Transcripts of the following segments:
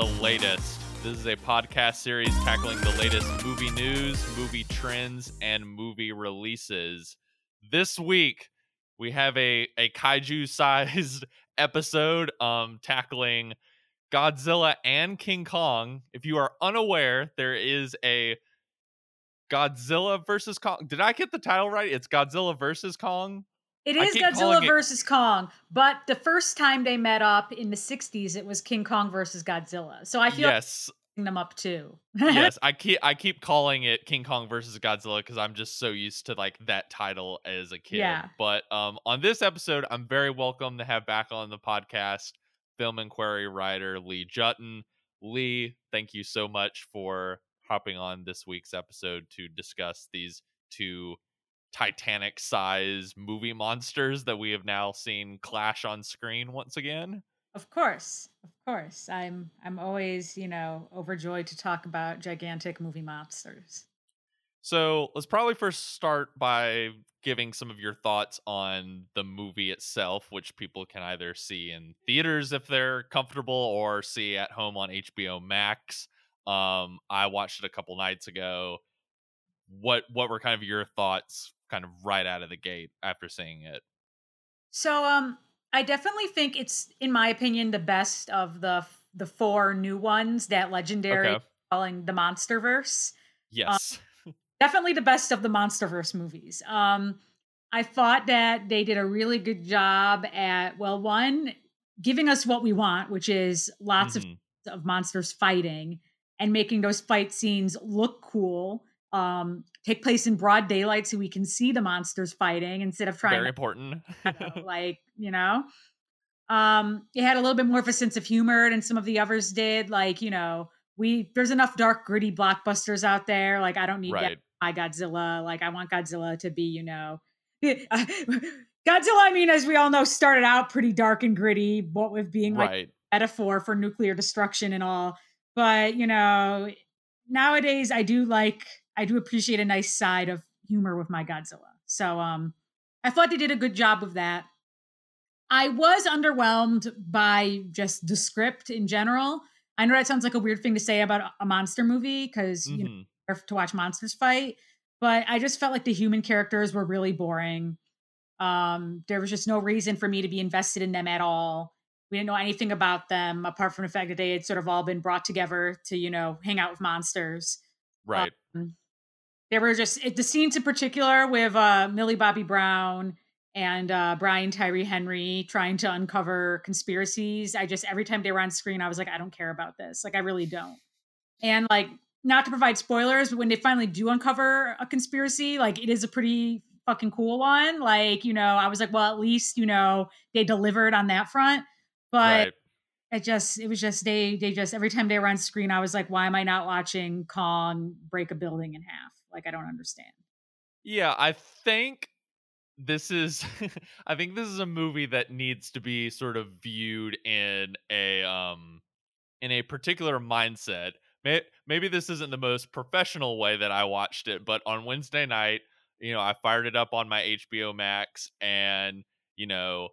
the latest. This is a podcast series tackling the latest movie news, movie trends, and movie releases. This week, we have a, a kaiju sized episode um, tackling Godzilla and King Kong. If you are unaware, there is a Godzilla versus Kong. Did I get the title right? It's Godzilla versus Kong. It is Godzilla it- versus Kong, but the first time they met up in the 60s, it was King Kong versus Godzilla. So I feel like yes, I'm them up too. yes. I keep I keep calling it King Kong versus Godzilla because I'm just so used to like that title as a kid. Yeah. But um, on this episode, I'm very welcome to have back on the podcast film inquiry writer Lee Jutton. Lee, thank you so much for hopping on this week's episode to discuss these two Titanic size movie monsters that we have now seen clash on screen once again. Of course. Of course. I'm I'm always, you know, overjoyed to talk about gigantic movie monsters. So let's probably first start by giving some of your thoughts on the movie itself, which people can either see in theaters if they're comfortable or see at home on HBO Max. Um, I watched it a couple nights ago. What what were kind of your thoughts kind of right out of the gate after seeing it? So um I definitely think it's in my opinion the best of the the four new ones that legendary Okay. calling the Monsterverse. Yes. definitely the best of the monsterverse movies um i thought that they did a really good job at well one giving us what we want which is lots Mhm. of, of monsters fighting and making those fight scenes look cool um take place in broad daylight so we can see the monsters fighting instead of trying very to important. know, like you know um it had a little bit more of a sense of humor than some of the others did like you know we there's enough dark gritty blockbusters out there like i don't need right. my Godzilla. Like I want Godzilla to be, you know, Godzilla. I mean, as we all know, started out pretty dark and gritty, what with being like Right. metaphor for nuclear destruction and all. But you know, nowadays I do like I do appreciate a nice side of humor with my Godzilla. So um I thought they did a good job with that. I was underwhelmed by just the script in general. I know that sounds like a weird thing to say about a- monster movie because you know to watch monsters fight but i just felt like the human characters were really boring um there was just no reason for me to be invested in them at all we didn't know anything about them apart from the fact that they had sort of all been brought together to you know hang out with monsters Right. um, there were just it, the scenes in particular with uh millie bobby brown and uh brian tyree henry trying to uncover conspiracies. I just every time they were on screen i was like i don't care about this. Like i really don't. And like not to provide spoilers but when they finally do uncover a conspiracy like it is a pretty fucking cool one. Like you know i was like well at least you know they delivered on that front. But right. it just it was just they they just every time they were on screen i was like why am i not watching kong break a building in half like i don't understand Yeah, I think this is I think this is a movie that needs to be sort of viewed in a um in a particular mindset. Maybe this isn't the most professional way that I watched it, but on Wednesday night, you know, I fired it up on my HBO Max and, you know,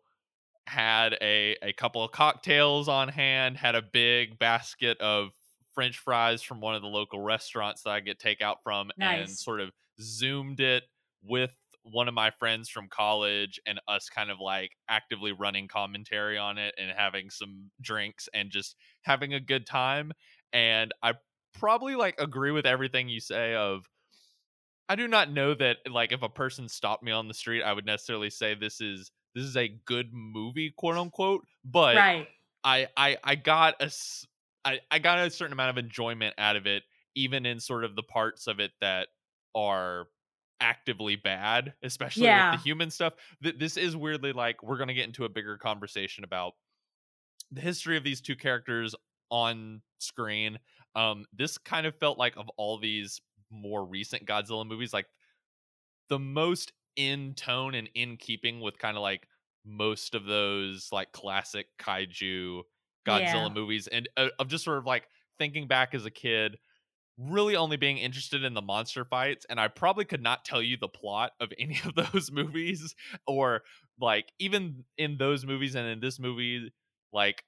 had a a couple of cocktails on hand, had a big basket of french fries from one of the local restaurants that I get takeout from and sort of zoomed it with one of my friends from college and us kind of like actively running commentary on it and having some drinks and just having a good time and I probably like agree with everything you say of I do not know that like if a person stopped me on the street I would necessarily say this is this is a good movie quote unquote but right. I I I got a I I got a certain amount of enjoyment out of it, even in sort of the parts of it that are actively bad, especially Yeah. with the human stuff. Th- this is weirdly like we're gonna get into a bigger conversation about the history of these two characters on screen. Um, this kind of felt like of all these more recent Godzilla movies, like the most in tone and in keeping with kind of like most of those like classic kaiju Godzilla Yeah. movies, and uh, of just sort of like thinking back as a kid, really only being interested in the monster fights, and I probably could not tell you the plot of any of those movies or like even in those movies and in this movie, like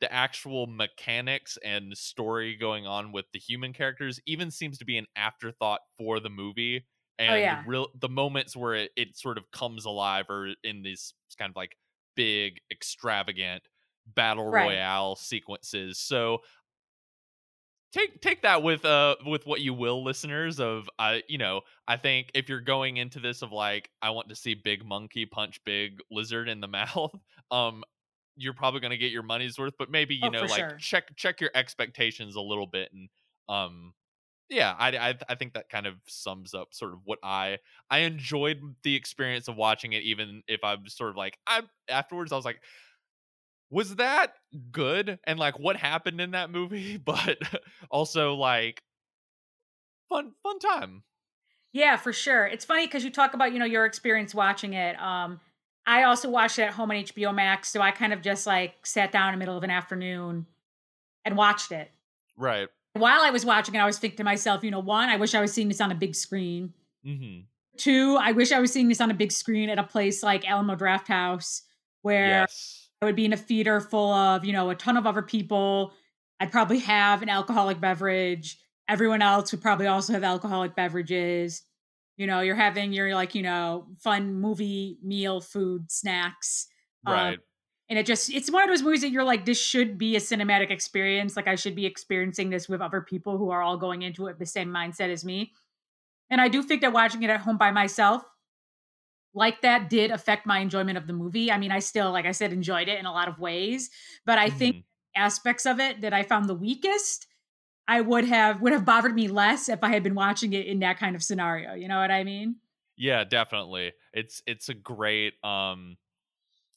the actual mechanics and story going on with the human characters even seems to be an afterthought for the movie Oh, and yeah. real the moments where it, it sort of comes alive or in these kind of like big extravagant battle Right. royale sequences so take take that with uh with what you will listeners of i you know i think if you're going into this of like i want to see big monkey punch big lizard in the mouth um you're probably going to get your money's worth but maybe you Oh, know like sure. check check your expectations a little bit and um yeah I, I i think that kind of sums up sort of what i i enjoyed the experience of watching it even if i'm sort of like i afterwards i was like was that good and like what happened in that movie but also like fun fun time Yeah, for sure. It's funny because you talk about, you know, your experience watching it. Um, I also watched it at home on HBO Max, so I kind of just like sat down in the middle of an afternoon and watched it. right While I was watching it, I was thinking to myself, you know, one, I wish I was seeing this on a big screen. mm-hmm. Two, I wish I was seeing this on a big screen at a place like Alamo Drafthouse where yes I would be in a theater full of, you know, a ton of other people. I'd probably have an alcoholic beverage. Everyone else would probably also have alcoholic beverages. You know, you're having your like, you know, fun movie meal, food, snacks. Um, right and it just it's one of those movies that you're like, this should be a cinematic experience. Like I should be experiencing this with other people who are all going into it with the same mindset as me. And I do think that watching it at home by myself, like that, did affect my enjoyment of the movie. I mean, I still, like I said, enjoyed it in a lot of ways, but I think Mhm. aspects of it that I found the weakest, I would have would have bothered me less if I had been watching it in that kind of scenario. You know what I mean? yeah definitely it's it's a great um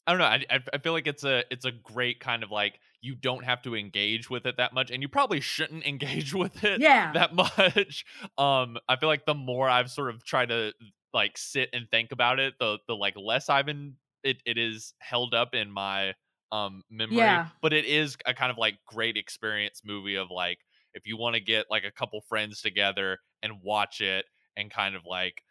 I don't know. I, I I feel like it's a it's a great kind of like you don't have to engage with it that much, and you probably shouldn't engage with it Yeah. that much. Um, I feel like the more I've sort of tried to like sit and think about it, the the like less I've been it it is held up in my um memory. Yeah. But it is a kind of like great experience movie of like if you want to get like a couple friends together and watch it and kind of like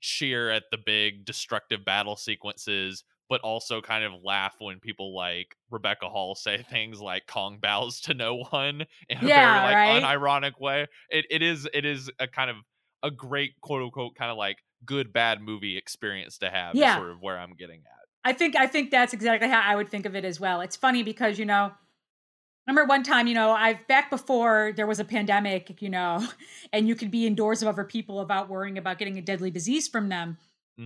cheer at the big destructive battle sequences, but also kind of laugh when people like Rebecca Hall say things like Kong bows to no one in a Yeah, very like right? unironic way. It it is it is a kind of a great quote unquote kind of like good bad movie experience to have Yeah. is sort of where I'm getting at. I think I think that's exactly how I would think of it as well. It's funny because you know, remember one time, you know, I've back before there was a pandemic, you know, and you could be indoors with other people without worrying about getting a deadly disease from them.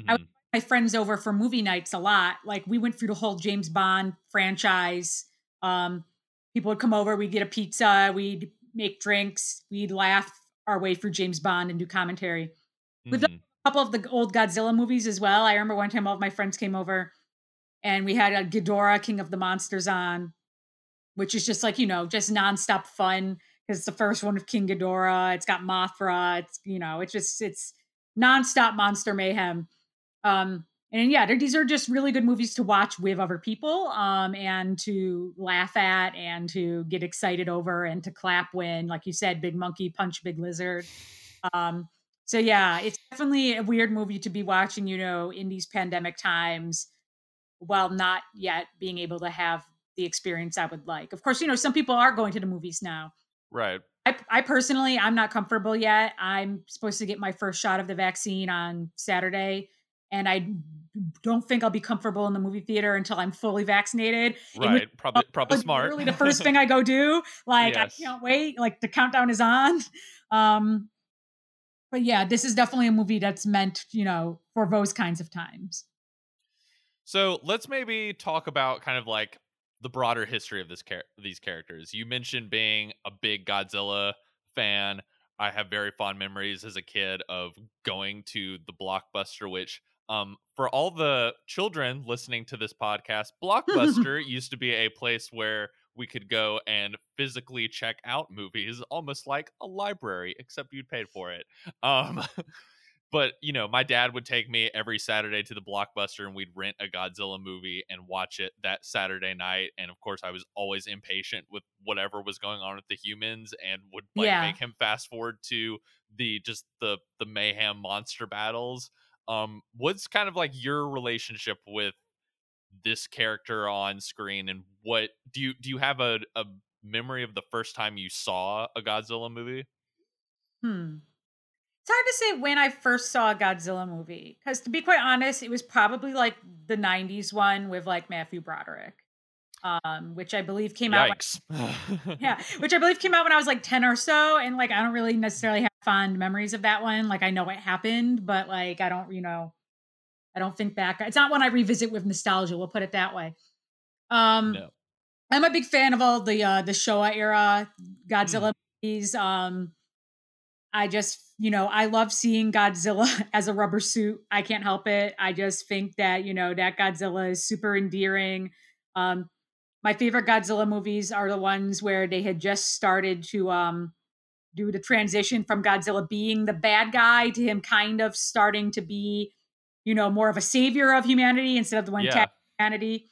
I would Mhm. my friends over for movie nights a lot. Like we went through the whole James Bond franchise. Um, people would come over, we'd get a pizza, we'd make drinks, we'd laugh our way through James Bond and do commentary. Done Mhm. a couple of the old Godzilla movies as well. I remember one time all of my friends came over and we had a Ghidorah, King of the Monsters on, which is just like, you know, just nonstop fun. Because it's the first one of King Ghidorah. It's got Mothra. It's, you know, it's just, it's nonstop monster mayhem. Um, and yeah, these are just really good movies to watch with other people um, and to laugh at and to get excited over and to clap when, like you said, Big Monkey Punch Big Lizard. Um, so yeah, it's definitely a weird movie to be watching, you know, in these pandemic times while not yet being able to have the experience I would like. Of course, you know, some people are going to the movies now. Right. I, I personally, I'm not comfortable yet. I'm supposed to get my first shot of the vaccine on Saturday, and I don't think I'll be comfortable in the movie theater until I'm fully vaccinated. in which- Right. Probably probably smart. Literally the first thing I go do. Like Yes. I can't wait. Like the countdown is on. Um, but yeah, this is definitely a movie that's meant, you know, for those kinds of times. So let's maybe talk about kind of like the broader history of this char- these characters. You mentioned being a big Godzilla fan. I have very fond memories as a kid of going to the Blockbuster, which um for all the children listening to this podcast, Blockbuster used to be a place where we could go and physically check out movies, almost like a library, except you'd paid for it. Um but you know my dad would take me every saturday to the blockbuster and we'd rent a godzilla movie and watch it that saturday night and of course i was always impatient with whatever was going on with the humans and would like Yeah. make him fast forward to the just the the mayhem monster battles um what's kind of like your relationship with this character on screen and what do you do you have a, a memory of the first time you saw a Godzilla movie? Hmm. It's hard to say when I first saw a Godzilla movie because, to be quite honest, it was probably like the '90s one with like Matthew Broderick, um, which I believe came Yikes. out. When, yeah, which I believe came out when I was like 10 or so, and like I don't really necessarily have fond memories of that one. Like I know what happened, but like I don't, you know, I don't think back. It's not one I revisit with nostalgia. We'll put it that way. Um, no. I'm a big fan of all the uh the Showa era Godzilla Mm. movies. Um I just, you know, I love seeing Godzilla as a rubber suit. I can't help it. I just think that, you know, that Godzilla is super endearing. Um my favorite Godzilla movies are the ones where they had just started to um do the transition from Godzilla being the bad guy to him kind of starting to be, you know, more of a savior of humanity instead of the one Yeah. humanity.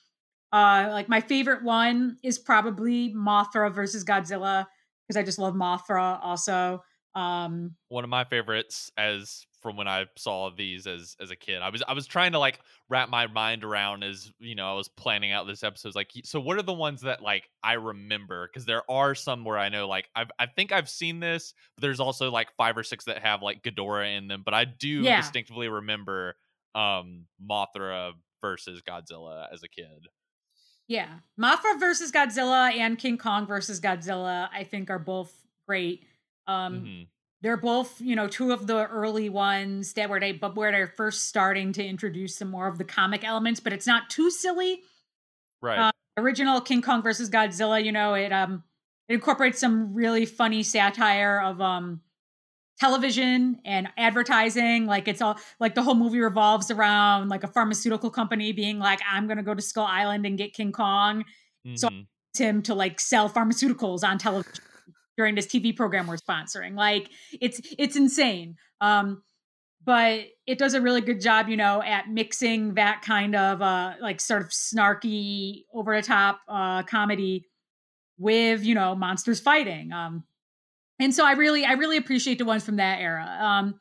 Uh, like my favorite one is probably Mothra versus Godzilla because I just love Mothra. Also, um, one of my favorites as from when I saw these as as a kid. I was I was trying to like wrap my mind around as you know I was planning out this episode. Like, so what are the ones that like I remember? Because there are some where I know like I've I think I've seen this, but there's also like five or six that have like Ghidorah in them. But I do Yeah. distinctly remember um Mothra versus Godzilla as a kid. yeah, Mothra versus Godzilla and King Kong versus Godzilla, I think, are both great. Um, Mhm. they're both you know two of the early ones that were they but where they're first starting to introduce some more of the comic elements but it's not too silly Right. Uh, original king kong versus godzilla you know it um it incorporates some really funny satire of um television and advertising like it's all like the whole movie revolves around like a pharmaceutical company being like i'm gonna go to skull island and get king kong so- Mhm. him to like sell pharmaceuticals on television during this TV program we're sponsoring. Like it's it's insane. Um but it does a really good job, you know, at mixing that kind of uh like sort of snarky over the top uh comedy with, you know, monsters fighting. Um and so I really I really appreciate the ones from that era. Um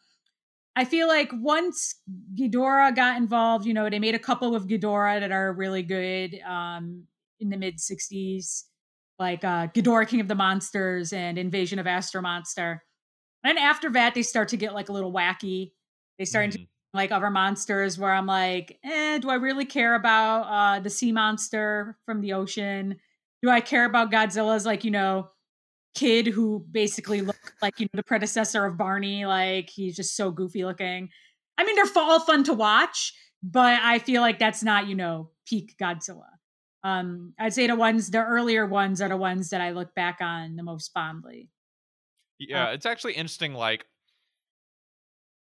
I feel like once Ghidorah got involved, you know, they made a couple of Ghidorah that are really good um, in the mid 60s, like uh, Ghidorah King of the Monsters and Invasion of Astro Monster. And after that, they start to get like a little wacky. They start to Mhm. like other monsters where I'm like, eh, do I really care about uh, the sea monster from the ocean? Do I care about Godzilla's like, you know, kid who basically looked like, you know, the predecessor of Barney? Like he's just so goofy looking. I mean, they're all fun to watch, but I feel like that's not, you know, peak Godzilla. Um, I'd say the ones, the earlier ones are the ones that I look back on the most fondly. Yeah, it's actually interesting. Like,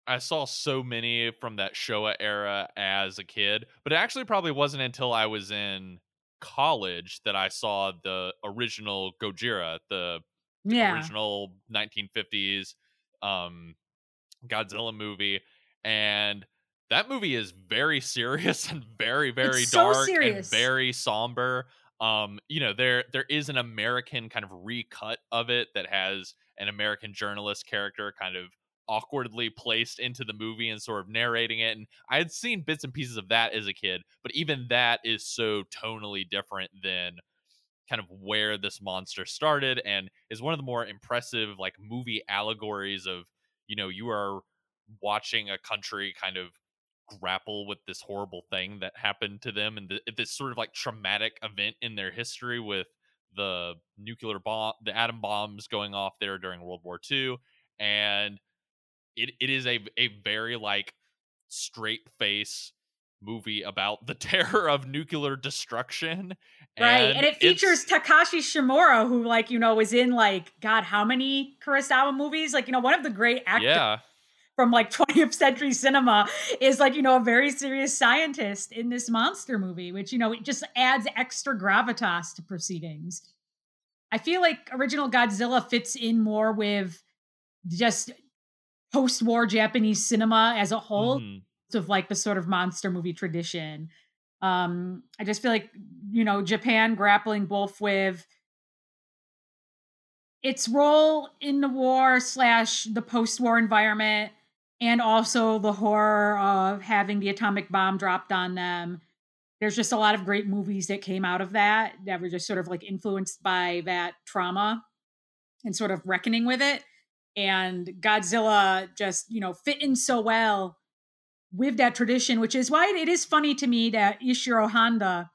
I saw so many from that Showa era as a kid, but it actually probably wasn't until I was in college that I saw the original Gojira, the Yeah. original 1950s um, Godzilla movie, and that movie is very serious and very very so dark serious. and very somber. Um, you know, there there is an American kind of recut of it that has an American journalist character kind of awkwardly placed into the movie and sort of narrating it. And I had seen bits and pieces of that as a kid, but even that is so tonally different than kind of where this monster started and is one of the more impressive like movie allegories of you know you are watching a country kind of grapple with this horrible thing that happened to them and the, this sort of like traumatic event in their history with the nuclear bomb the atom bombs going off there during world war ii and it, it is a, a very like straight face movie about the terror of nuclear destruction Right. And it features Takashi Shimura, who, like, you know, was in, like, God, how many Kurosawa movies? Like, you know, one of the great actors yeah from, like, 20th century cinema is, like, you know, a very serious scientist in this monster movie, which, you know, it just adds extra gravitas to proceedings. I feel like original Godzilla fits in more with just post war Japanese cinema as a whole Mhm. Of like the sort of monster movie tradition. Um, I just feel like you know Japan grappling both with its role in the war slash the post-war environment, and also the horror of having the atomic bomb dropped on them. there's just a lot of great movies that came out of that that were just sort of like influenced by that trauma and sort of reckoning with it. And Godzilla just, you know, fit in so well with that tradition, which is why it is funny to me that Ishiro Honda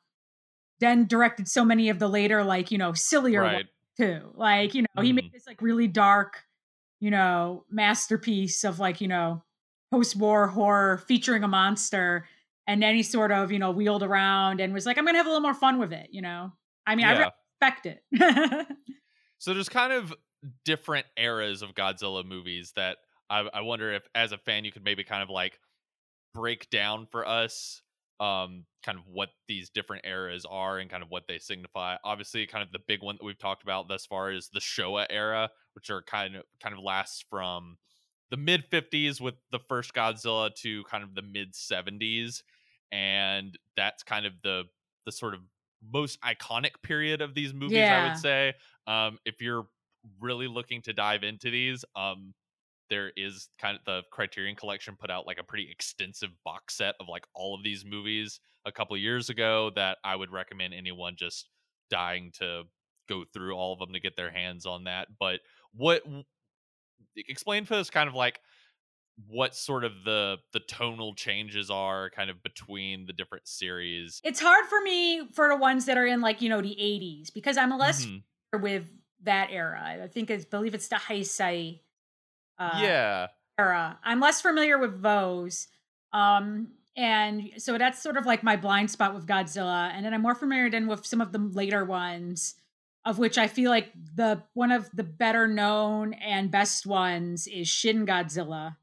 then directed so many of the later, like, you know, sillier Right. ones too. Like, you know, he made Mhm. this like really dark, you know, masterpiece of like, you know, post-war horror featuring a monster. And then he sort of, you know, wheeled around and was like, I'm gonna have a little more fun with it, you know. I mean, I respect it. So there's kind of different eras of Godzilla movies that I, I wonder if, as a fan, you could maybe kind of like break down for us, um, kind of what these different eras are and kind of what they signify. Obviously, kind of the big one that we've talked about thus far is the Showa era, which are kind of kind of lasts from the mid 50s with the first Godzilla to kind of the mid 70s, and that's kind of the the sort of most iconic period of these movies. I would say, um, if you're really looking to dive into these, um, there is kind of the Criterion Collection put out like a pretty extensive box set of like all of these movies a couple years ago that I would recommend anyone just dying to go through all of them to get their hands on that. But what explain to us kind of like what sort of the the tonal changes are kind of between the different series. it's hard for me for the ones that are in like, you know, the 80s because I'm less Mhm. with that era. I think it's believe it's the Heisei uh yeah. era. I'm less familiar with those. Um, and so that's sort of like my blind spot with Godzilla. And then I'm more familiar than with some of the later ones, of which I feel like the one of the better known and best ones is Shin Godzilla.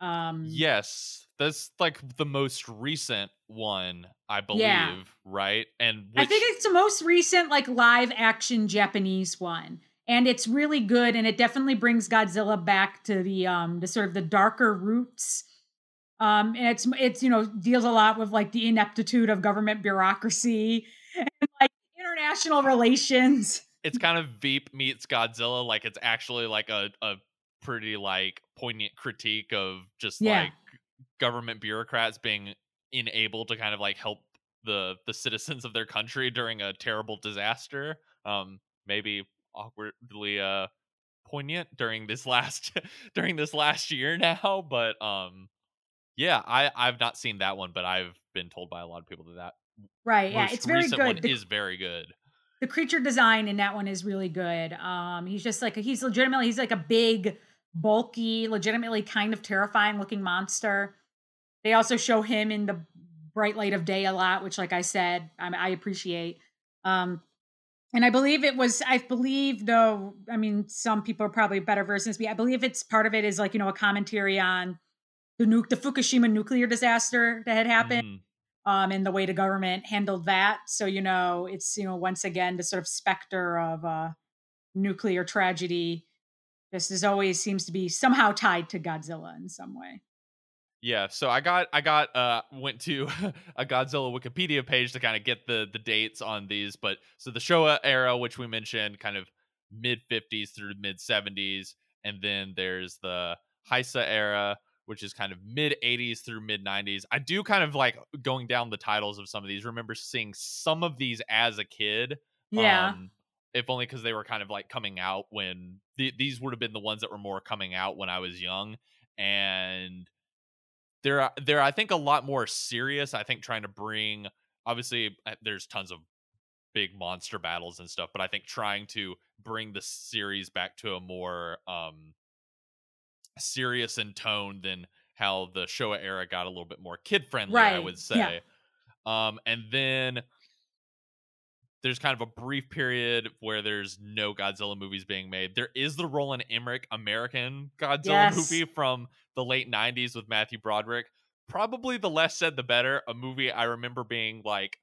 Um, Yes, that's like the most recent one, I believe, Yeah. right? And I think it's the most recent like live action Japanese one. And it's really good and it definitely brings Godzilla back to the um the sort of the darker roots. Um and it's it's you know deals a lot with like the ineptitude of government bureaucracy and like international relations. it's kind of Veep meets Godzilla. Like it's actually like a a pretty like poignant critique of just Yeah. like government bureaucrats being unable to kind of like help the the citizens of their country during a terrible disaster. Um, maybe awkwardly uh poignant during this last during this last year now, but um. Yeah, I I've not seen that one, but I've been told by a lot of people that that Right. Yeah, it's very good. The- is very good. the creature design in that one is really good. Um, he's just like he's legitimately he's like a big, bulky, legitimately kind of terrifying looking monster. They also show him in the bright light of day a lot, which, like I said, I, I appreciate. Um, and I believe it was, I believe though, I mean, some people are probably better versions. Me, I believe it's part of it is like you know a commentary on the nuke, the Fukushima nuclear disaster that had happened Mhm. um, and the way the government handled that. So, you know, it's, you know, once again, the sort of specter of uh, nuclear tragedy. This is always seems to be somehow tied to Godzilla in some way. Yeah, so I got I got uh went to a Godzilla Wikipedia page to kind of get the the dates on these, but so the Showa era, which we mentioned, kind of mid fifties through mid seventies, and then there's the Heisei era, which is kind of mid eighties through mid nineties. I do kind of like going down the titles of some of these. Remember seeing some of these as a kid, Yeah. um, if only because they were kind of like coming out when the, these would have been the ones that were more coming out when I was young, and they're uh, they're I think a lot more serious. I think trying to bring obviously uh, there's tons of big monster battles and stuff, but I think trying to bring the series back to a more um serious in tone than how the Showa era got a little bit more kid friendly, I Right, would yeah. say. Um and then there's kind of a brief period where there's no Godzilla movies being made. There is the Roland Emmerich American Godzilla Yes. movie from the late 90s with Matthew Broderick. Probably the less said the better. A movie I remember being like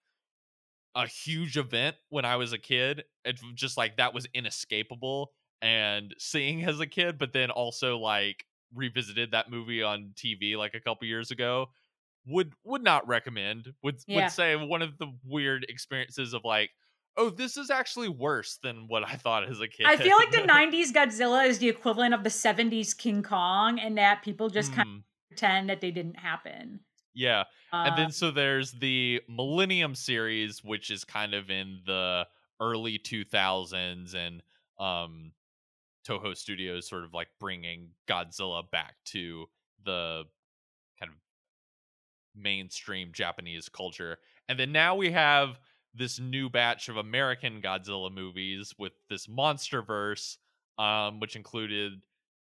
a huge event when I was a kid. It's just like that was inescapable and seeing as a kid, but then also like revisited that movie on TV like a couple years ago. Would would not recommend. Would Yeah. would say one of the weird experiences of like, oh, this is actually worse than what I thought as a kid. I feel like the 90s Godzilla is the equivalent of the 70s King Kong and that people just kind Mm, of pretend that they didn't happen. Yeah. And Uh, then so there's the Millennium series, which is kind of in the early 2000s and um Toho Studios sort of like bringing Godzilla back to the kind of mainstream Japanese culture. And then now we have this new batch of American Godzilla movies with this monster verse, um, which included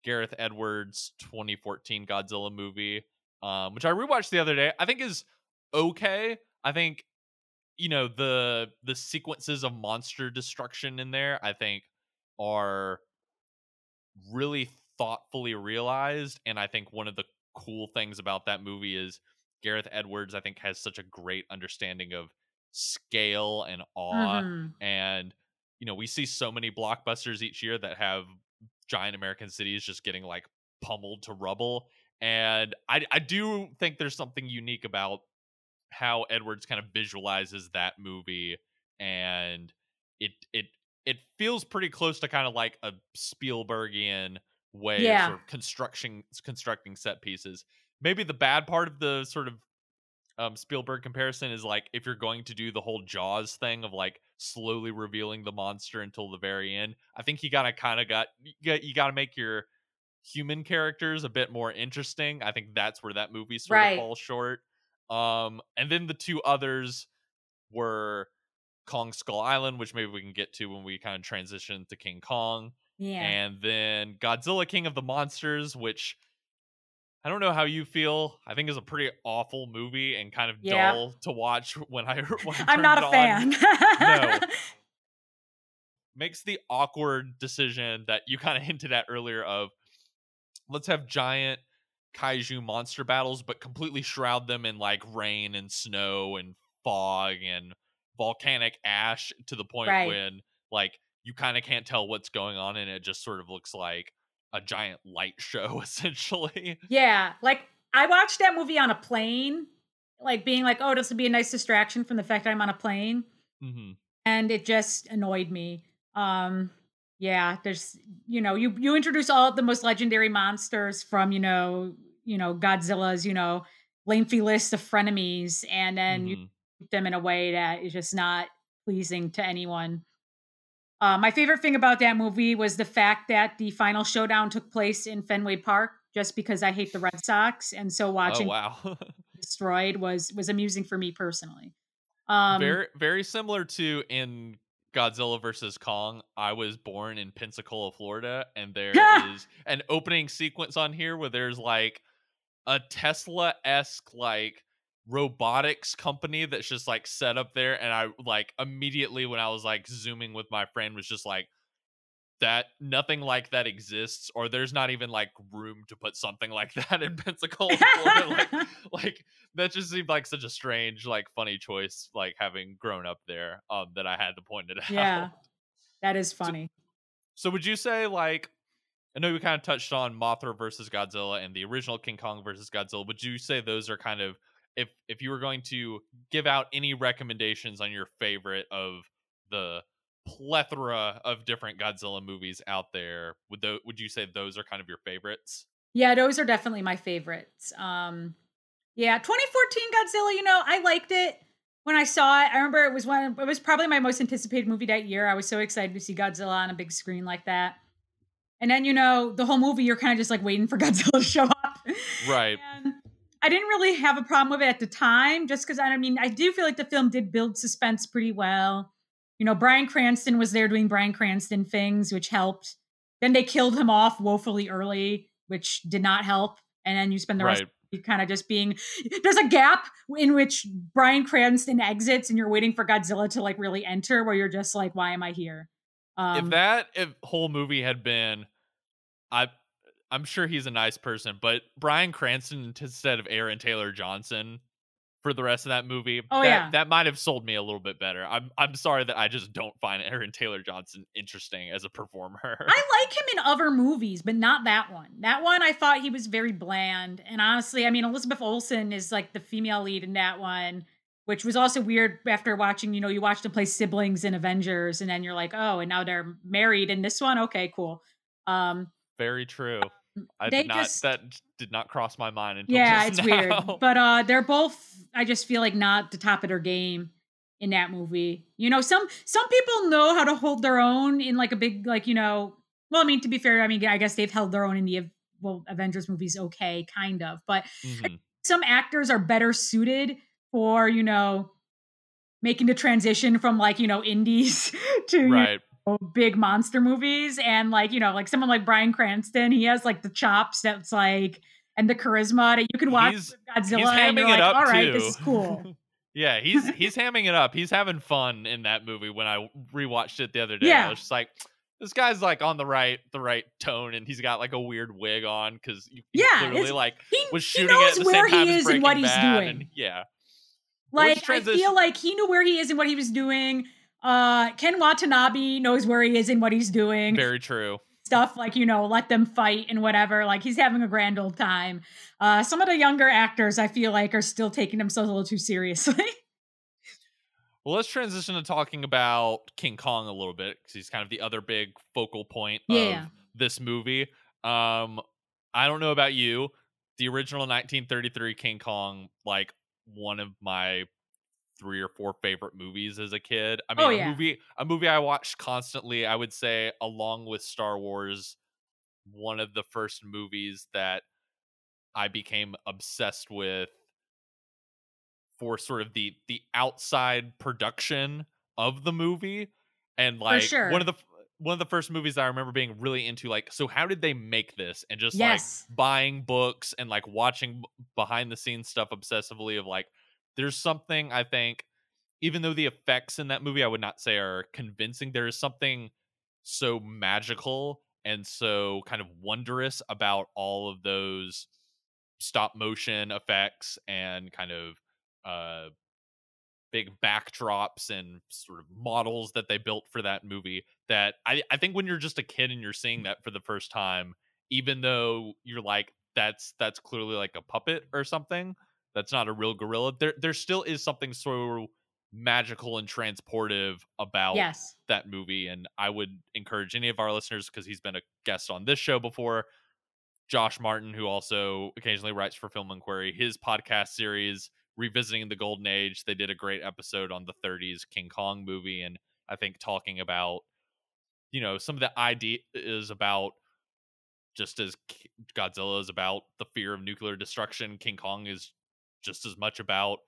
Gareth Edwards' 2014 Godzilla movie, um, which I rewatched the other day. I think is okay. I think you know the the sequences of monster destruction in there. I think are really thoughtfully realized, and I think one of the cool things about that movie is Gareth Edwards. I think has such a great understanding of scale and awe mhm. and you know we see so many blockbusters each year that have giant american cities just getting like pummeled to rubble and i i do think there's something unique about how edwards kind of visualizes that movie and it it it feels pretty close to kind of like a spielbergian way of Yeah, sort of construction constructing set pieces maybe the bad part of the sort of um Spielberg comparison is like if you're going to do the whole Jaws thing of like slowly revealing the monster until the very end, I think you gotta kind of got you got to make your human characters a bit more interesting. I think that's where that movie sort of falls short. Um, and then the two others were Kong Skull Island, which maybe we can get to when we kind of transition to King Kong, Yeah. and then Godzilla King of the Monsters, which I don't know how you feel. I think is a pretty awful movie and kind of Yeah. dull to watch when I when I I'm not a fan. No. Makes the awkward decision that you kind of hinted at earlier of let's have giant kaiju monster battles, but completely shroud them in like rain and snow and fog and volcanic ash to the point Right. when like you kind of can't tell what's going on and it just sort of looks like a giant light show essentially. Yeah, like I watched that movie on a plane, like being like, "Oh, this would be a nice distraction from the fact I'm on a plane," hmm and it just annoyed me. Um, yeah, there's you know, you you introduce all the most legendary monsters from you know, you know Godzilla's you know lengthy list of frenemies, and then you hmm treat them in a way that is just not pleasing to anyone. Uh, my favorite thing about that movie was the fact that the final showdown took place in Fenway Park, just because I hate the Red Sox, and so Oh watching wow. destroyed was was amusing for me personally. Um, very very similar to in Godzilla versus Kong. I was born in Pensacola, Florida, and there is an opening sequence on here where there's like a Tesla esque like robotics company that's just like set up there, and I like immediately when I was like zooming with my friend was just like that nothing like that exists or there's not even like room to put something like that in Pensacola, Florida. like like that just seemed like such a strange like funny choice like having grown up there um that I had to point it out yeah, that is So funny. so would you say like I know we kind of touched on Mothra versus Godzilla and the original King Kong versus Godzilla. Would you say those are kind of if if you were going to give out any recommendations on your favorite of the plethora of different Godzilla movies out there, would would you say those are kind of your favorites? Yeah, those are definitely my favorites. Um, yeah, 2014 Godzilla. You know, I liked it when I saw it. I remember it was one. It was probably my most anticipated movie that year. I was so excited to see Godzilla on a big screen like that. And then you know, the whole movie, you're kind of just like waiting for Godzilla to show up. Right. And I didn't really have a problem with it at the time, just because I mean, I do feel like the film did build suspense pretty well. You know, Bryan Cranston was there doing Bryan Cranston things, which helped. Then they killed him off woefully early, which did not help. And then you spend the rest Right. of kind of just being there's a gap in which Bryan Cranston exits and you're waiting for Godzilla to like really enter where you're just like, why am I here? Um, if that if whole movie had been I I'm sure he's a nice person, but Bryan Cranston instead of Aaron Taylor Johnson for the rest of that movie, Oh, that yeah. that might have sold me a little bit better. I'm I'm sorry that I just don't find Aaron Taylor Johnson interesting as a performer. I like him in other movies, but not that one. That one I thought he was very bland. And honestly, I mean Elizabeth Olsen is like the female lead in that one, which was also weird after watching, you know, you watch them play siblings in Avengers and then you're like, "Oh, and now they're married in this one. Okay, cool." Um Very true. I they did not just that did not cross my mind until yeah, just it's now. weird. But uh they're both I just feel like not the top of their game in that movie. You know, some some people know how to hold their own in like a big like, you know, well, I mean to be fair, I mean I guess they've held their own in the well Avengers movies okay, kind of. But Mhm. some actors are better suited for, you know, making the transition from like, you know, indies to Right. Big monster movies and like, you know, like someone like Bryan Cranston, he has like the chops that's like and the charisma that you can watch He's- Godzilla He's and you're hamming like, it up all too. right, this is cool. yeah, he's he's hamming it up. He's having fun in that movie. When I rewatched it the other day, Yeah. I was just like, this guy's like on the right the right tone, and he's got like a weird wig on because Yeah, clearly like He, was he shooting it knows at the where same time he is and what he's doing. and yeah, Like I feel like he knew where he is and what he was doing. Uh Ken Watanabe knows where he is and what he's doing. very true. Stuff like, you know, let them fight and whatever. Like he's having a grand old time. Uh some of the younger actors I feel like are still taking themselves a little too seriously. Well, let's transition to talking about King Kong a little bit because he's kind of the other big focal point Yeah. of this movie. Um, I don't know about you, the original 1933 King Kong, like one of my three or four favorite movies as a kid. I mean, Oh, a movie, a movie I watched constantly. I would say, along with Star Wars, one of the first movies that I became obsessed with for sort of the the outside production of the movie and like sure. one of the one of the first movies I remember being really into like so how did they make this and just Yes. like buying books and like watching behind the scenes stuff obsessively of like there's something I think even though the effects in that movie I would not say are convincing there is something so magical and so kind of wondrous about all of those stop motion effects and kind of uh big backdrops and sort of models that they built for that movie that I, I think when you're just a kid and you're seeing that for the first time even though you're like that's that's clearly like a puppet or something that's not a real gorilla there there still is something so magical and transportive about yes. that movie and i would encourage any of our listeners because he's been a guest on this show before josh martin who also occasionally writes for film inquiry his podcast series revisiting the golden age they did a great episode on the 30s king kong movie and i think talking about you know some of the ideas about just as godzilla is about the fear of nuclear destruction king kong is just as much about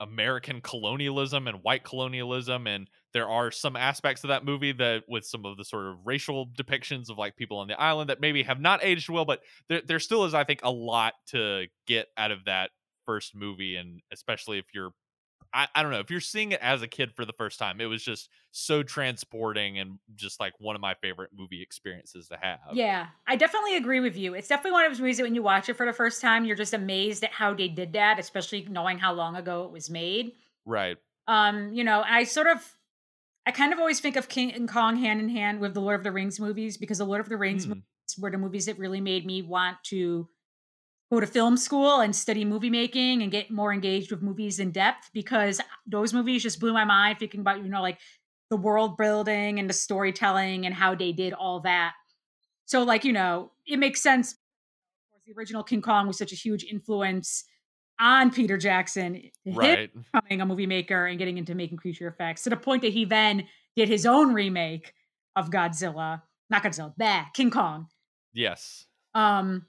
American colonialism and white colonialism and there are some aspects of that movie that with some of the sort of racial depictions of like people on the island that maybe have not aged well but there there still is I think a lot to get out of that first movie and especially if you're I, I don't know if you're seeing it as a kid for the first time it was just so transporting and just like one of my favorite movie experiences to have Yeah, I definitely agree with you. It's definitely one of those movies that when you watch it for the first time, you're just amazed at how they did that, especially knowing how long ago it was made. right Um, you know, I sort of I kind of always think of King and Kong hand in hand with the Lord of the Rings movies because the Lord of the Rings Mm. movies were the movies that really made me want to go to film school and study movie making and get more engaged with movies in depth because those movies just blew my mind thinking about you know like the world building and the storytelling and how they did all that. So like, you know, it makes sense the original King Kong was such a huge influence on Peter Jackson. right becoming a movie maker and getting into making creature effects to the point that he then did his own remake of Godzilla, not Godzilla, that King Kong. yes Um,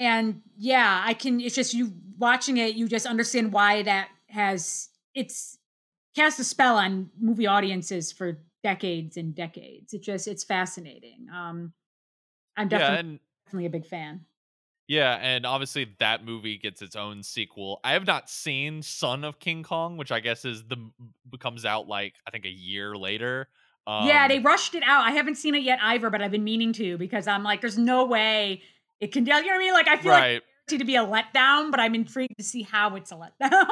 and yeah, I can. It's just you watching it, you just understand why that has it's cast a spell on movie audiences for decades and decades. It just it's fascinating. Um, I'm yeah definitely and definitely a big fan. Yeah, and obviously that movie gets its own sequel. I have not seen Son of King Kong, which I guess is the comes out like I think a year later. Um, yeah, they rushed it out. I haven't seen it yet either, but I've been meaning to because I'm like, there's no way it can. You know what I mean? Like I feel like right. it's to be a letdown, but I'm intrigued to see how it's a letdown.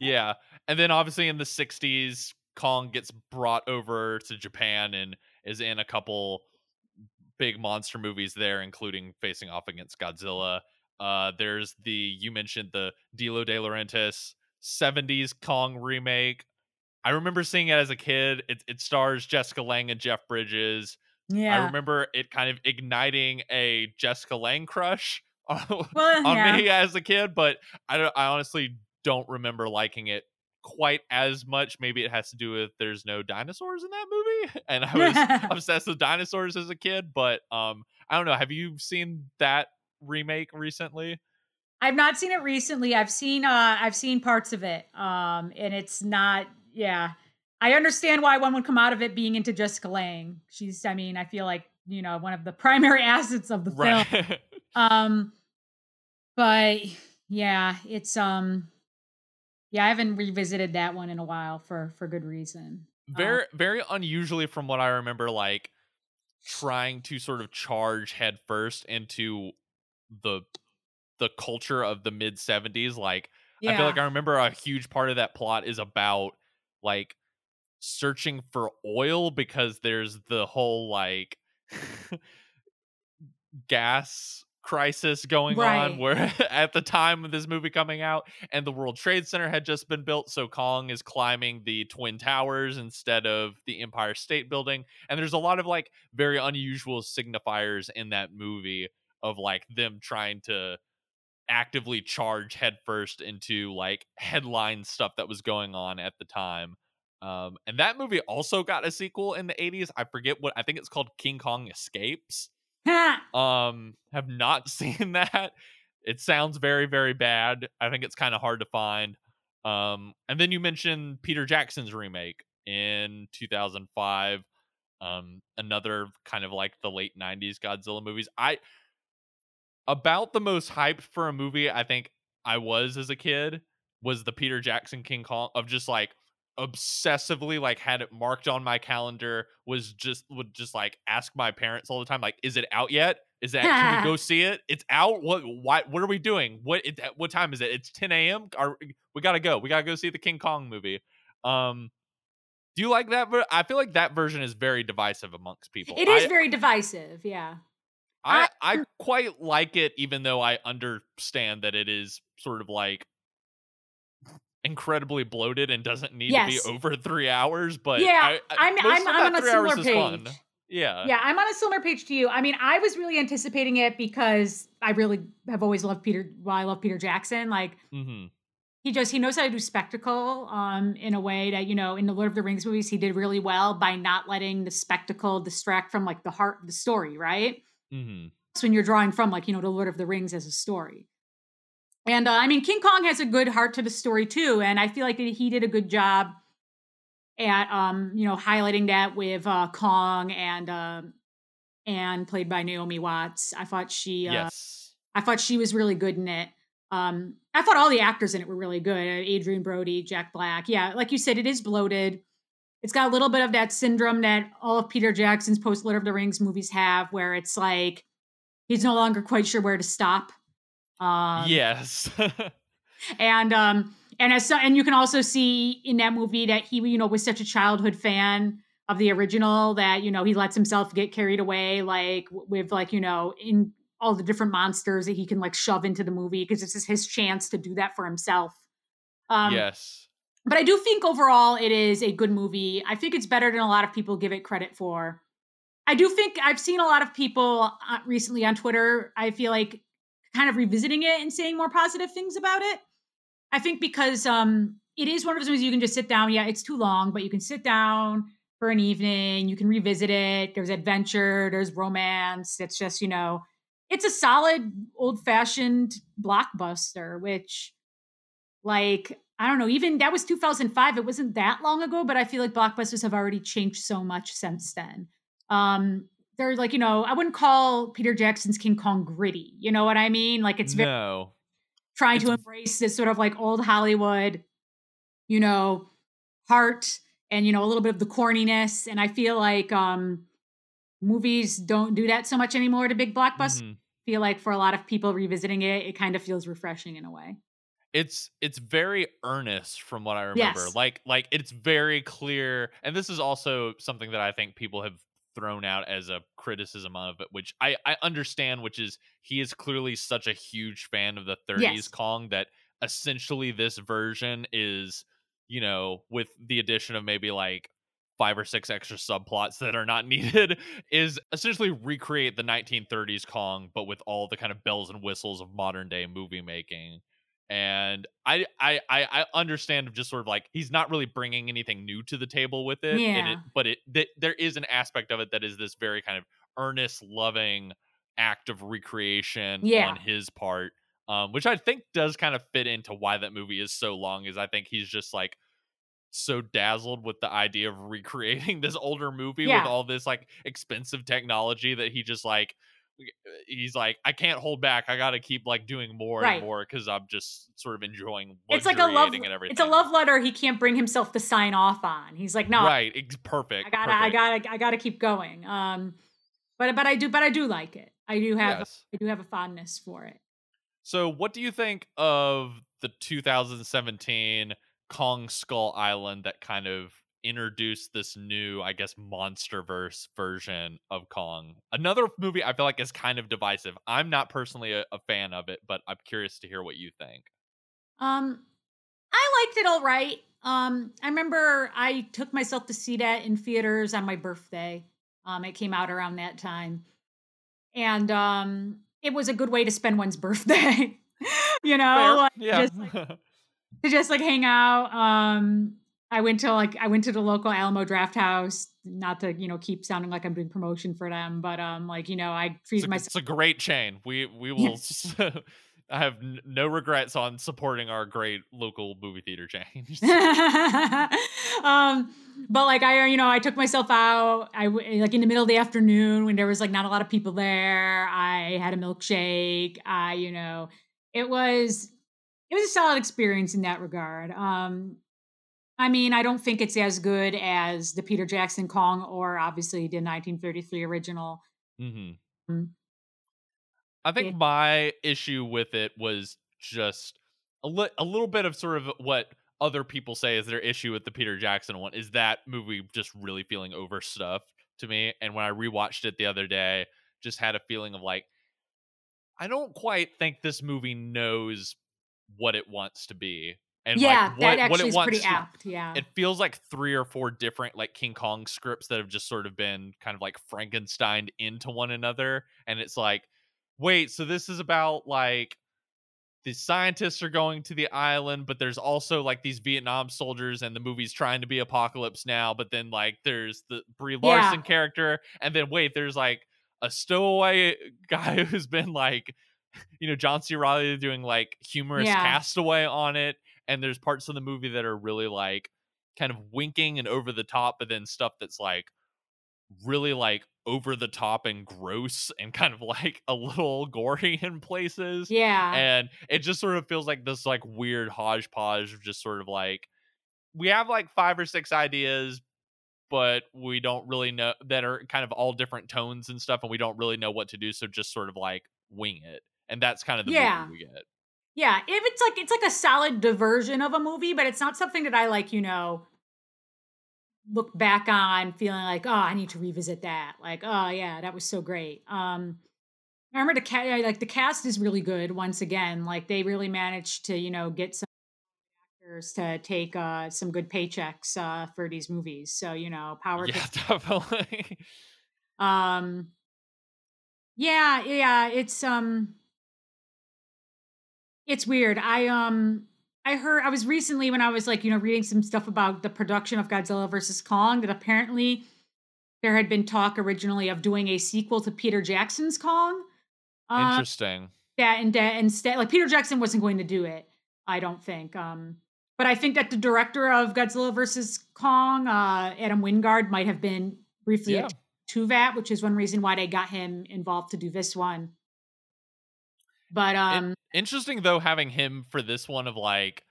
yeah, and then obviously in the '60s, Kong gets brought over to Japan and is in a couple big monster movies there, including facing off against Godzilla. Uh, there's the you mentioned the Dino De Laurentiis '70s Kong remake. I remember seeing it as a kid. It, it stars Jessica Lange and Jeff Bridges. Yeah. I remember it kind of igniting a Jessica Lange crush on, Well, on yeah. me as a kid, but I don't I honestly don't remember liking it quite as much. Maybe it has to do with there's no dinosaurs in that movie and I was obsessed with dinosaurs as a kid, but um I don't know, have you seen that remake recently? I've not seen it recently. I've seen uh I've seen parts of it. Um and it's not yeah. I understand why one would come out of it being into Jessica Lange. She's I mean, I feel like, you know, one of the primary assets of the film. Um but yeah, it's um yeah, I haven't revisited that one in a while for for good reason. Uh, very very unusually from what I remember like trying to sort of charge headfirst into the the culture of the mid 70s like I feel like. I remember a huge part of that plot is about like searching for oil because there's the whole like gas crisis going on where at the time of this movie coming out and the World Trade Center had just been built so Kong is climbing the twin towers instead of the Empire State Building and there's a lot of like very unusual signifiers in that movie of like them trying to actively charge headfirst into like headline stuff that was going on at the time. Um, and that movie also got a sequel in the 80s. I forget what I think it's called King Kong Escapes. Um, have not seen that. It sounds very, very bad. I think it's kind of hard to find. Um, and then you mentioned Peter Jackson's remake in 2005. Um, another kind of like the late 90s Godzilla movies. I about the most hyped for a movie I think I was as a kid was the Peter Jackson King Kong of just like obsessively like had it marked on my calendar was just would just like ask my parents all the time like is it out yet? Is that can we go see it? It's out? What why what are we doing? What it, what time is it? It's 10 a.m Are, we gotta go. We gotta go see the king kong movie. Um do you like that ver- i feel like that version is very divisive amongst people. It is I- very divisive, yeah. I, I- I quite like it, even though I understand that it is sort of like incredibly bloated and doesn't need Yes. to be over three hours. But Yeah, I, I, I'm- I'm- I'm on a similar page. Yeah, Yeah, I'm on a similar page to you. I mean, I was really anticipating it because I really have always loved Peter. Well, I love Peter Jackson. Like hmm he just he knows how to do spectacle um in a way that you know in the Lord of the Rings movies he did really well by not letting the spectacle distract from like the heart of the story. Right. hmm So when you're drawing from like you know the Lord of the Rings as a story. And uh, I mean, King Kong has a good heart to the story too, and I feel like he did a good job at um, you know highlighting that with uh, Kong and um and played by Naomi Watts. I thought she uh, yes, I thought she was really good in it. Um, I thought all the actors in it were really good. Adrien Brody, Jack Black. Yeah, like you said, it is bloated. It's got a little bit of that syndrome that all of Peter Jackson's post Lord of the Rings movies have, where it's like he's no longer quite sure where to stop. Um, yes, and um, and as so, and you can also see in that movie that he, you know, was such a childhood fan of the original that you know he lets himself get carried away, like with like you know in all the different monsters that he can like shove into the movie because this is his chance to do that for himself. Um, yes. but I do think overall it is a good movie. I think it's better than a lot of people give it credit for. I do think I've seen a lot of people uh, recently on Twitter. I feel like kind of revisiting it and saying more positive things about it. I think because um, it is one of those movies you can just sit down. Yeah, it's too long, but you can sit down for an evening. You can revisit it. There's adventure. There's romance. It's just you know, it's a solid old fashioned blockbuster, which like I don't know, even that was 2005. It wasn't that long ago, but I feel like blockbusters have already changed so much since then. Um, they're like, you know, I wouldn't call Peter Jackson's King Kong gritty. You know what I mean? Like it's very no, trying to embrace this sort of like old Hollywood, you know, heart and you know a little bit of the corniness. And I feel like um movies don't do that so much anymore to big blockbusters. Mhm. I feel like for a lot of people revisiting it, it kind of feels refreshing in a way. it's it's very earnest from what I remember. Yes. Like like it's very clear, and this is also something that I think people have thrown out as a criticism of it, which I I understand. Which is he is clearly such a huge fan of the 30s Yes. Kong that essentially this version is you know with the addition of maybe like five or six extra subplots that are not needed is essentially recreate the 1930s Kong, but with all the kind of bells and whistles of modern day movie making. And I, I, I understand just sort of like he's not really bringing anything new to the table with it, yeah. it but it th- there is an aspect of it that is this very kind of earnest, loving act of recreation yeah. on his part, um, which I think does kind of fit into why that movie is so long. Is I think he's just like so dazzled with the idea of recreating this older movie Yeah. with all this like expensive technology that he just like he's like I can't hold back. I got to keep like doing more Right. and more cuz I'm just sort of enjoying It's like a love. and everything. It's a love letter he can't bring himself to sign off on. He's like, no, Right, ex- perfect. I gotta, I gotta, I gotta keep going. Um, but but I do, but I do like it. I do have, Yes. I do have a fondness for it. So, what do you think of the 2017 Kong Skull Island that kind of introduced this new, I guess, MonsterVerse version of Kong? Another movie I feel like is kind of divisive. I'm not personally a, a fan of it, but I'm curious to hear what you think. Um, I liked it all right. Um, I remember I took myself to see that in theaters on my birthday. Um, it came out around that time, and um, it was a good way to spend one's birthday. you know, like, yeah. just, to just like hang out. Um, I went to like I went to the local Alamo Drafthouse. Not to you know keep sounding like I'm doing promotion for them, but um, like you know I it's, treated a, myself. it's a great chain. We we will. I have no regrets on supporting our great local movie theater chains. um, but like I, you know, I took myself out. I like in the middle of the afternoon when there was like not a lot of people there. I had a milkshake. I, you know, it was it was a solid experience in that regard. Um, I mean, I don't think it's as good as the Peter Jackson Kong or obviously the 1933 original. hmm Mm. I think my issue with it was just a, li- a little bit of sort of what other people say is their issue with the Peter Jackson one is that movie just really feeling overstuffed to me. And when I rewatched it the other day, just had a feeling of like, I don't quite think this movie knows what it wants to be. And yeah, like, that what, actually what it is wants pretty apt. Yeah. it feels like three or four different like King Kong scripts that have just sort of been kind of like Frankenstein into one another. And it's like, wait, so this is about like the scientists are going to the island, but there's also like these Vietnam soldiers, and the movie's trying to be apocalypse now. But then like there's the Brie Yeah. Larson character, and then wait, there's like a stowaway guy who's been like, you know, John C. Reilly doing like humorous Yeah. castaway on it, and there's parts of the movie that are really like kind of winking and over the top, but then stuff that's like really like over the top and gross and kind of like a little gory in places yeah. and it just sort of feels like this like weird hodgepodge of just sort of like we have like five or six ideas but we don't really know that are kind of all different tones and stuff and we don't really know what to do so just sort of like wing it and that's kind of the Yeah. movie we get Yeah, if it's like it's like a solid diversion of a movie, but it's not something that I like, you know, look back on feeling like, oh, I need to revisit that. Like, oh yeah, that was so great. Um I remember the cat like the cast is really good once again. Like they really managed to, you know, get some actors to take uh some good paychecks uh for these movies. So, you know, power yeah definitely um yeah, yeah, it's um it's weird. I um I heard I was recently when I was like, you know, reading some stuff about the production of Godzilla versus Kong that apparently there had been talk originally of doing a sequel to Peter Jackson's Kong. Uh, interesting Yeah, and instead like Peter Jackson wasn't going to do it, I don't think. Um but I think that the director of Godzilla versus Kong, uh Adam Wingard might have been briefly yeah to that, which is one reason why they got him involved to do this one. But um interesting though having him for this one of like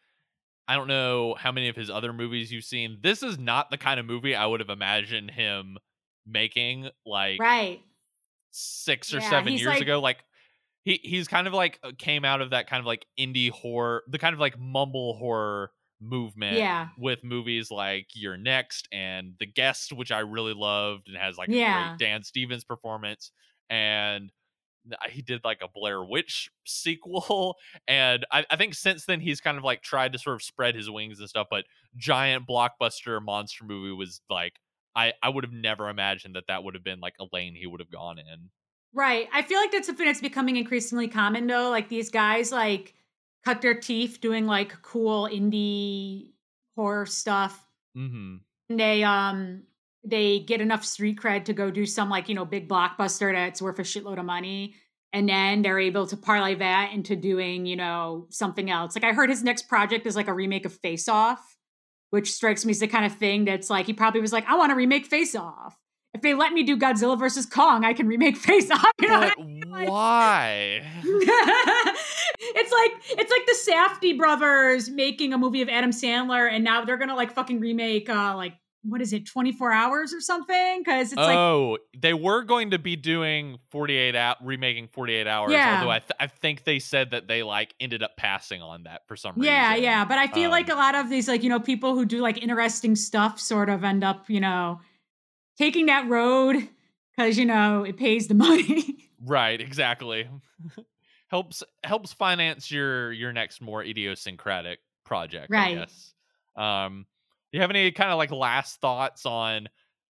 I don't know how many of his other movies you've seen. This is not the kind of movie I would have imagined him making like right. six or Yeah, seven years like- ago. Like he he's kind of like uh, came out of that kind of like indie horror, the kind of like mumble horror movement Yeah. with movies like You're Next and The Guest, which I really loved and has like a Yeah. great Dan Stevens performance. And he did like a Blair Witch sequel. And I, I think since then he's kind of like tried to sort of spread his wings and stuff, but giant blockbuster monster movie was like I I would have never imagined that that would have been like a lane he would have gone in. Right. I feel like that's something that's becoming increasingly common though. Like these guys like cut their teeth doing like cool indie horror stuff. Mm-hmm. They um they get enough street cred to go do some like, you know, big blockbuster that's worth a shitload of money. And then they're able to parlay that into doing, you know, something else. Like I heard his next project is like a remake of Face Off, which strikes me as the kind of thing that's like he probably was like, I want to remake Face Off. If they let me do Godzilla versus Kong, I can remake Face Off. You know But I mean? Like- why? it's like it's like the Safdie brothers making a movie of Adam Sandler, and now they're gonna like fucking remake uh like what is it, 24 hours or something? Because it's like oh, they were going to be doing 48 out remaking 48 hours. Yeah. Although I, th- I think they said that they like ended up passing on that for some yeah, reason. yeah. Yeah but I feel like a Um, lot of these like, you know, people who do like interesting stuff sort of end up, you know, taking that road because you know it pays the money. Right, exactly. helps helps finance your your next more idiosyncratic project, Right. I guess. Um do you have any kind of like last thoughts on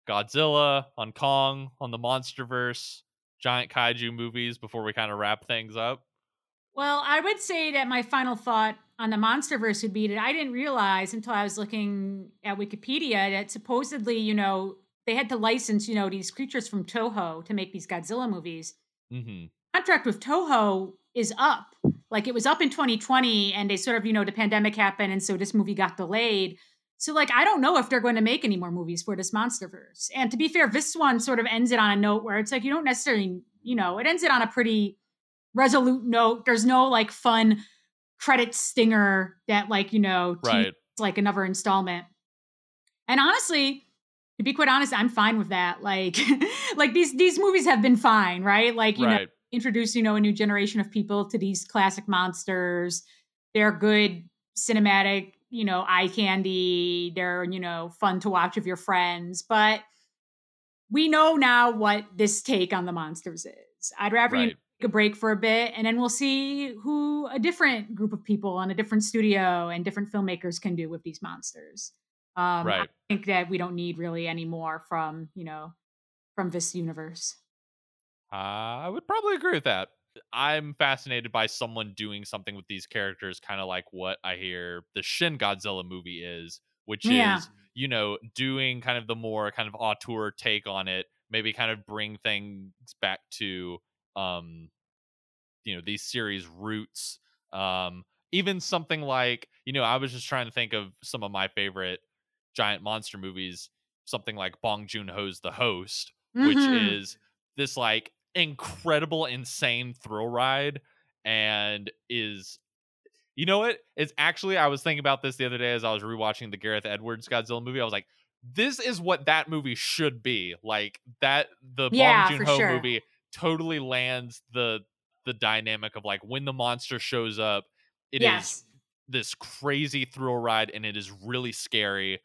Godzilla, on Kong, on the Monsterverse, giant kaiju movies before we kind of wrap things up? Well, I would say that my final thought on the MonsterVerse would be that I didn't realize until I was looking at Wikipedia that supposedly, you know, they had to license, you know, these creatures from Toho to make these Godzilla movies. Mhm. Contract with Toho is up. Like it was up in 2020 and they sort of, you know, the pandemic happened and so this movie got delayed. So like I don't know if they're going to make any more movies for this MonsterVerse. And to be fair, this one sort of ends it on a note where it's like you don't necessarily, you know, it ends it on a pretty resolute note. There's no like fun credit stinger that like, you know, Right. like another installment. And honestly, to be quite honest, I'm fine with that. Like like these these movies have been fine, right? Like, you know, introduce, you know, a new generation of people to these classic monsters. They're good cinematic, you know, eye candy. They're, you know, fun to watch with your friends. But we know now what this take on the monsters is. I'd rather you take a break for a bit and then we'll see who a different group of people and a different studio and different filmmakers can do with these monsters. Um, I think that we don't need really any more from, you know, from this universe. Uh, I would probably agree with that. I'm fascinated by someone doing something with these characters, kind of like what I hear the Shin Godzilla movie is, which Yeah. is, you know, doing kind of the more kind of auteur take on it, maybe kind of bring things back to, um, you know, these series roots. Um, even something like, you know, I was just trying to think of some of my favorite giant monster movies, something like Bong Joon Ho's The Host, which Mhm. is this like incredible, insane thrill ride, and is you know what? It's actually I was thinking about this the other day as I was rewatching the Gareth Edwards Godzilla movie. I was like, this is what that movie should be. Like that the Yeah, Bong Joon Ho sure. movie totally lands the the dynamic of like when the monster shows up, it is yes. this crazy thrill ride and it is really scary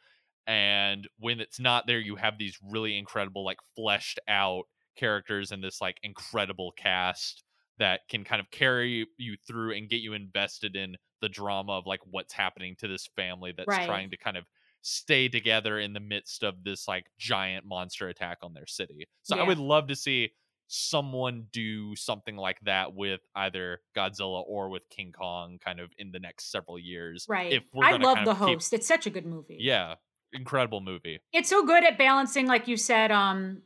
and when it's not there you have these really incredible like fleshed out characters and this like incredible cast that can kind of carry you through and get you invested in the drama of like what's happening to this family that's Right. trying to kind of stay together in the midst of this like giant monster attack on their city. So I would love to see someone do something like that with either Godzilla or with King Kong kind of in the next several years. Right. If we're I love kind the of keep- host. It's such a good movie. yeah, incredible movie. It's so good at balancing, like you said, um,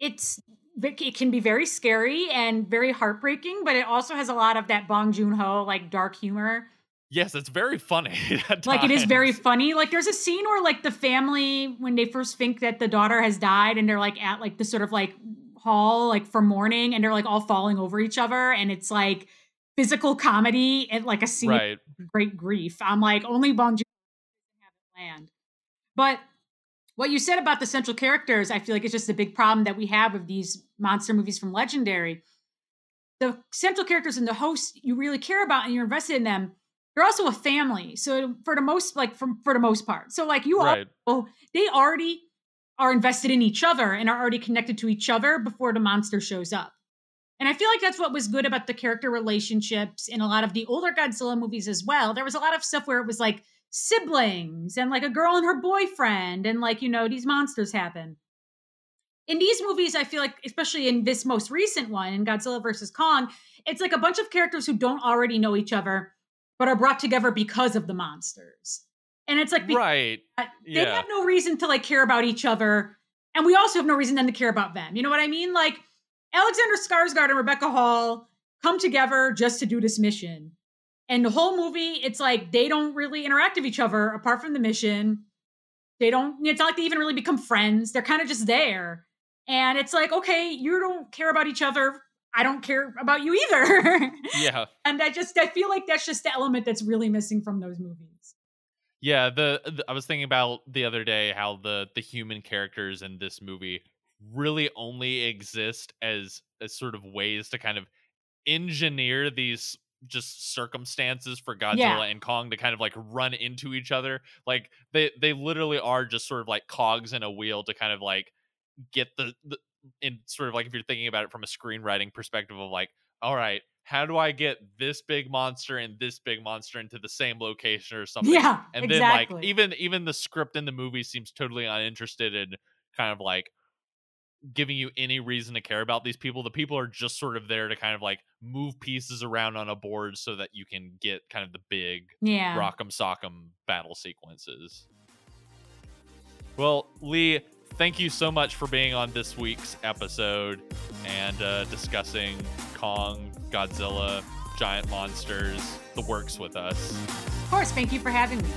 it's it can be very scary and very heartbreaking, but it also has a lot of that Bong Joon Ho like dark humor. Yes, it's very funny. Like it is very funny. Like there's a scene where like the family when they first think that the daughter has died and they're like at like the sort of like hall like for mourning and they're like all falling over each other and it's like physical comedy and like a scene right. of great grief. I'm like only Bong Joon Ho can have it land. But what you said about the central characters, I feel like it's just a big problem that we have of these monster movies from Legendary. The central characters and the host you really care about and you're invested in them. They're also a family. So for the most, like from for the most part, so like you Right. all, they already are invested in each other and are already connected to each other before the monster shows up. And I feel like that's what was good about the character relationships in a lot of the older Godzilla movies as well. There was a lot of stuff where it was like siblings and like a girl and her boyfriend and like you know these monsters happen. In these movies i feel like especially in this most recent one in godzilla versus kong it's like a bunch of characters who don't already know each other but are brought together because of the monsters. And it's like right. they yeah. have no reason to like care about each other and we also have no reason then to care about them. You know what i mean? Like alexander skarsgård and rebecca hall come together just to do this mission and the whole movie, it's like they don't really interact with each other apart from the mission. They don't, it's not like they even really become friends. They're kind of just there. And it's like, okay, you don't care about each other. I don't care about you either. yeah. And I just, I feel like that's just the element that's really missing from those movies. Yeah, the, the, I was thinking about the other day how the the human characters in this movie really only exist as as sort of ways to kind of engineer these just circumstances for Godzilla Yeah. and Kong to kind of like run into each other. Like they they literally are just sort of like cogs in a wheel to kind of like get the, the in sort of like if you're thinking about it from a screenwriting perspective of like, all right, how do I get this big monster and this big monster into the same location or something? Yeah, and exactly. then like even even the script in the movie seems totally uninterested in kind of like giving you any reason to care about these people. The people are just sort of there to kind of like move pieces around on a board so that you can get kind of the big yeah. rock'em sock'em battle sequences. Well, Lee, thank you so much for being on this week's episode and uh, discussing Kong, Godzilla, giant monsters, the works with us. Of course. Thank you for having me.